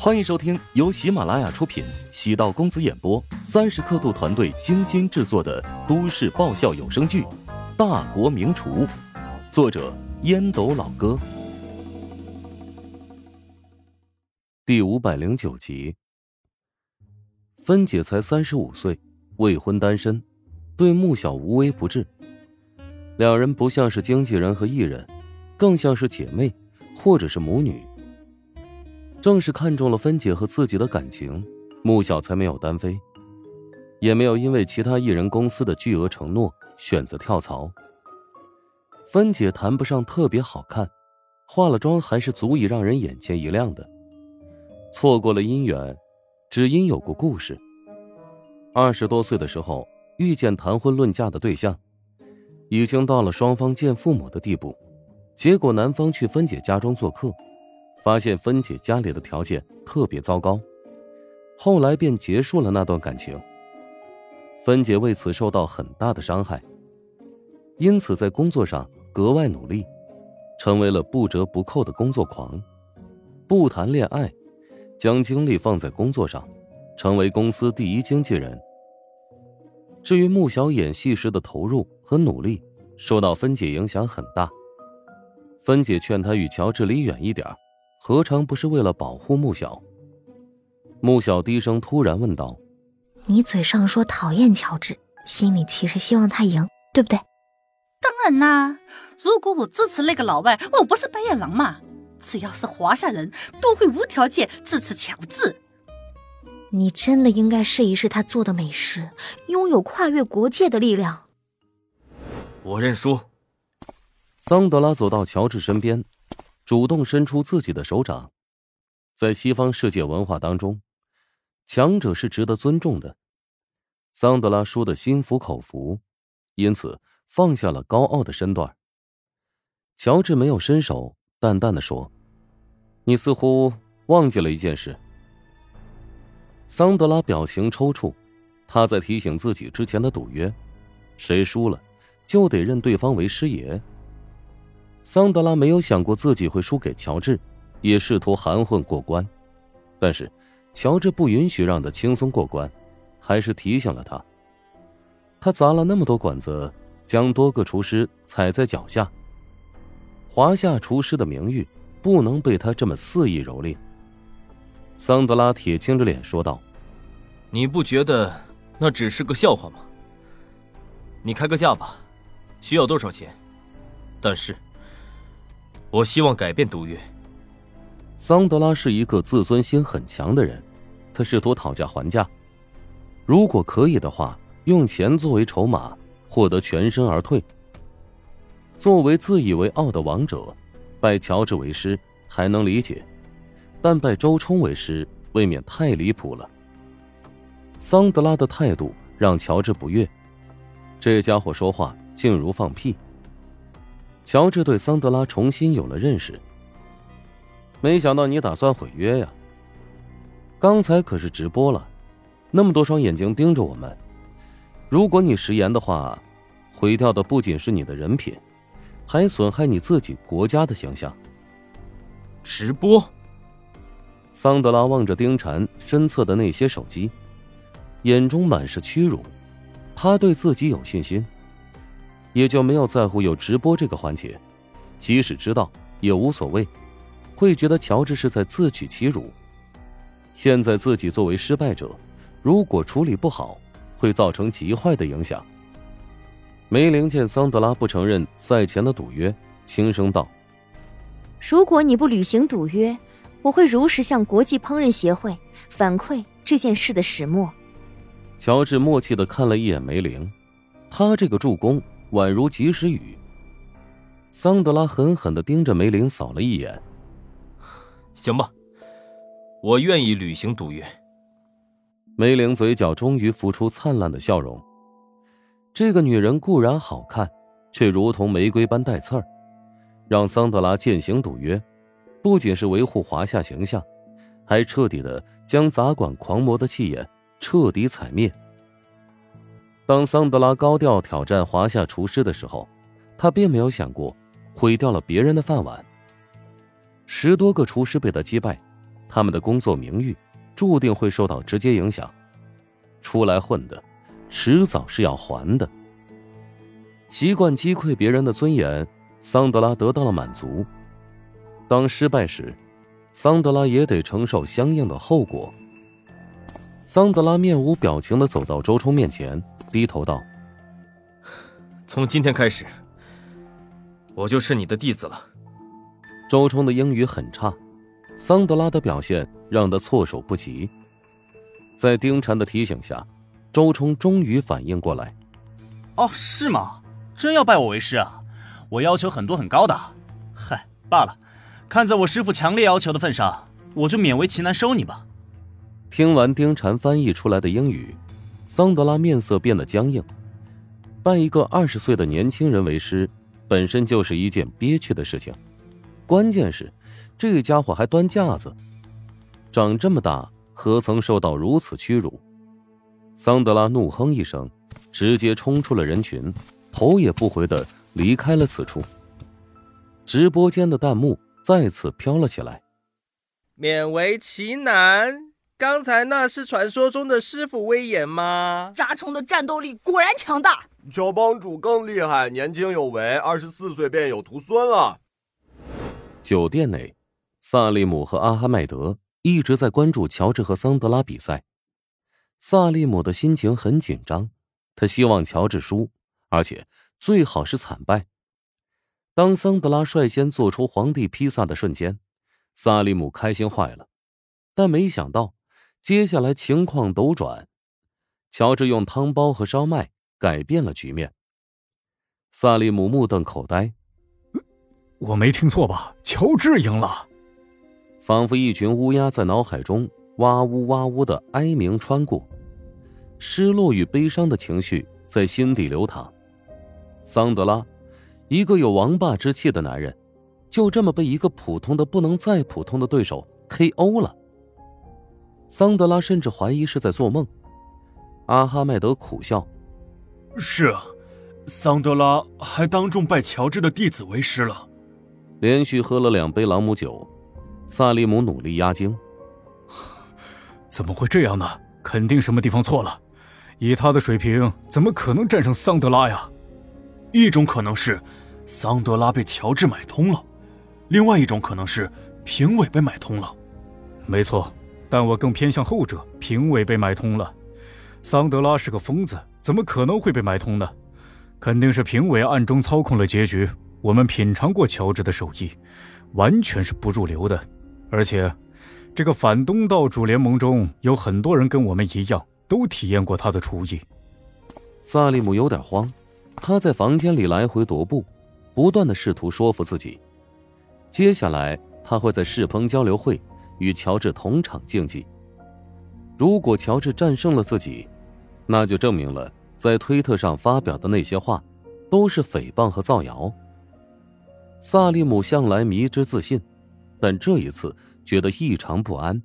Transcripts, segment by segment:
欢迎收听由喜马拉雅出品、喜道公子演播、三十刻度团队精心制作的都市爆笑有声剧《大国名厨》，作者烟斗老哥，第五百零九集。芬姐才三十五岁，未婚单身，对穆小无微不至。两人不像是经纪人和艺人，更像是姐妹，或者是母女。正是看中了芬姐和自己的感情，穆小才没有单飞，也没有因为其他艺人公司的巨额承诺选择跳槽。芬姐谈不上特别好看，化了妆还是足以让人眼前一亮的。错过了姻缘，只因有过故事。二十多岁的时候遇见谈婚论嫁的对象，已经到了双方见父母的地步，结果男方去芬姐家中做客。发现芬姐家里的条件特别糟糕，后来便结束了那段感情。芬姐为此受到很大的伤害，因此在工作上格外努力，成为了不折不扣的工作狂，不谈恋爱，将精力放在工作上，成为公司第一经纪人。至于穆小演戏时的投入和努力，受到芬姐影响很大。芬姐劝他与乔治离远一点何尝不是为了保护穆小？穆小低声突然问道：“你嘴上说讨厌乔治，心里其实希望他赢，对不对？”“当然啦！如果我支持那个老外，我不是白眼狼嘛？只要是华夏人都会无条件支持乔治。”“你真的应该试一试他做的美食，拥有跨越国界的力量。”“我认输。”桑德拉走到乔治身边。主动伸出自己的手掌，在西方世界文化当中，强者是值得尊重的。桑德拉输得心服口服，因此放下了高傲的身段。乔治没有伸手，淡淡的说：“你似乎忘记了一件事。”桑德拉表情抽搐，他在提醒自己之前的赌约：谁输了，就得认对方为师爷。桑德拉没有想过自己会输给乔治，也试图含混过关，但是乔治不允许让他轻松过关，还是提醒了他。他砸了那么多馆子，将多个厨师踩在脚下。华夏厨师的名誉不能被他这么肆意蹂躏。桑德拉铁青着脸说道：“你不觉得那只是个笑话吗？你开个价吧，需要多少钱？但是。”我希望改变赌约。桑德拉是一个自尊心很强的人，他试图讨价还价，如果可以的话，用钱作为筹码，获得全身而退。作为自以为傲的王者，拜乔治为师还能理解，但拜周冲为师未免太离谱了。桑德拉的态度让乔治不悦，这家伙说话竟如放屁。乔治对桑德拉重新有了认识。没想到你打算毁约呀！刚才可是直播了，那么多双眼睛盯着我们，如果你食言的话，毁掉的不仅是你的人品，还损害你自己国家的形象。直播。桑德拉望着丁禅身侧的那些手机，眼中满是屈辱。他对自己有信心。也就没有在乎有直播这个环节，即使知道也无所谓，会觉得乔治是在自取其辱。现在自己作为失败者，如果处理不好，会造成极坏的影响。梅林见桑德拉不承认赛前的赌约，轻声道：“如果你不履行赌约，我会如实向国际烹饪协会反馈这件事的始末。”乔治默契的看了一眼梅林，他这个助攻。宛如及时雨。桑德拉狠狠的盯着梅林扫了一眼。行吧，我愿意履行赌约。梅林嘴角终于浮出灿烂的笑容。这个女人固然好看，却如同玫瑰般带刺儿。让桑德拉践行赌约，不仅是维护华夏形象，还彻底的将砸馆狂魔的气焰彻底踩灭。当桑德拉高调挑战华夏厨师的时候，他并没有想过毁掉了别人的饭碗。十多个厨师被他击败，他们的工作名誉注定会受到直接影响。出来混的，迟早是要还的。习惯击溃别人的尊严，桑德拉得到了满足。当失败时，桑德拉也得承受相应的后果。桑德拉面无表情的走到周冲面前，低头道：“从今天开始，我就是你的弟子了。”周冲的英语很差，桑德拉的表现让他措手不及。在丁禅的提醒下，周冲终于反应过来：“哦，是吗？真要拜我为师啊？我要求很多很高的。嗨，罢了，看在我师傅强烈要求的份上，我就勉为其难收你吧。”听完丁禅翻译出来的英语，桑德拉面色变得僵硬。拜一个二十岁的年轻人为师，本身就是一件憋屈的事情。关键是，这家伙还端架子，长这么大何曾受到如此屈辱？桑德拉怒哼一声，直接冲出了人群，头也不回的离开了此处。直播间的弹幕再次飘了起来，勉为其难。刚才那是传说中的师傅威严吗？扎虫的战斗力果然强大，乔帮主更厉害，年轻有为，二十四岁便有徒孙了。酒店内，萨利姆和阿哈迈德一直在关注乔治和桑德拉比赛。萨利姆的心情很紧张，他希望乔治输，而且最好是惨败。当桑德拉率先做出皇帝披萨的瞬间，萨利姆开心坏了。但没想到，接下来情况陡转，乔治用汤包和烧麦改变了局面。萨利姆目瞪口呆。我没听错吧？乔治赢了，仿佛一群乌鸦在脑海中哇呜哇呜的哀鸣穿过，失落与悲伤的情绪在心底流淌。桑德拉，一个有王霸之气的男人，就这么被一个普通的不能再普通的对手 KO 了。桑德拉甚至怀疑是在做梦。阿哈迈德苦笑：“是啊，桑德拉还当众拜乔治的弟子为师了。”连续喝了两杯朗姆酒，萨利姆努力压惊。怎么会这样呢？肯定什么地方错了。以他的水平，怎么可能战胜桑德拉呀？一种可能是，桑德拉被乔治买通了；另外一种可能是，评委被买通了。没错，但我更偏向后者，评委被买通了。桑德拉是个疯子，怎么可能会被买通呢？肯定是评委暗中操控了结局。我们品尝过乔治的手艺，完全是不入流的。而且，这个反东道主联盟中有很多人跟我们一样，都体验过他的厨艺。萨利姆有点慌，他在房间里来回踱步，不断的试图说服自己。接下来，他会在世烹交流会与乔治同场竞技。如果乔治战胜了自己，那就证明了在推特上发表的那些话，都是诽谤和造谣。萨利姆向来迷之自信，但这一次觉得异常不安。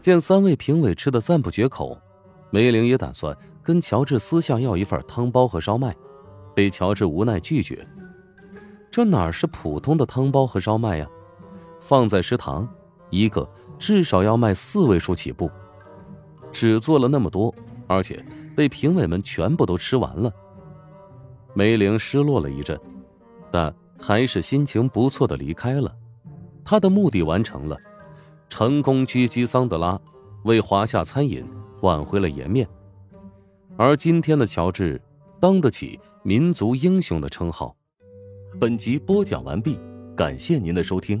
见三位评委吃的赞不绝口，梅玲也打算跟乔治私下要一份汤包和烧麦，被乔治无奈拒绝。这哪是普通的汤包和烧麦呀？放在食堂，一个至少要卖四位数起步。只做了那么多，而且被评委们全部都吃完了。梅玲失落了一阵，但。还是心情不错的离开了，他的目的完成了，成功狙击桑德拉，为华夏餐饮挽回了颜面。而今天的乔治，当得起民族英雄的称号。本集播讲完毕，感谢您的收听。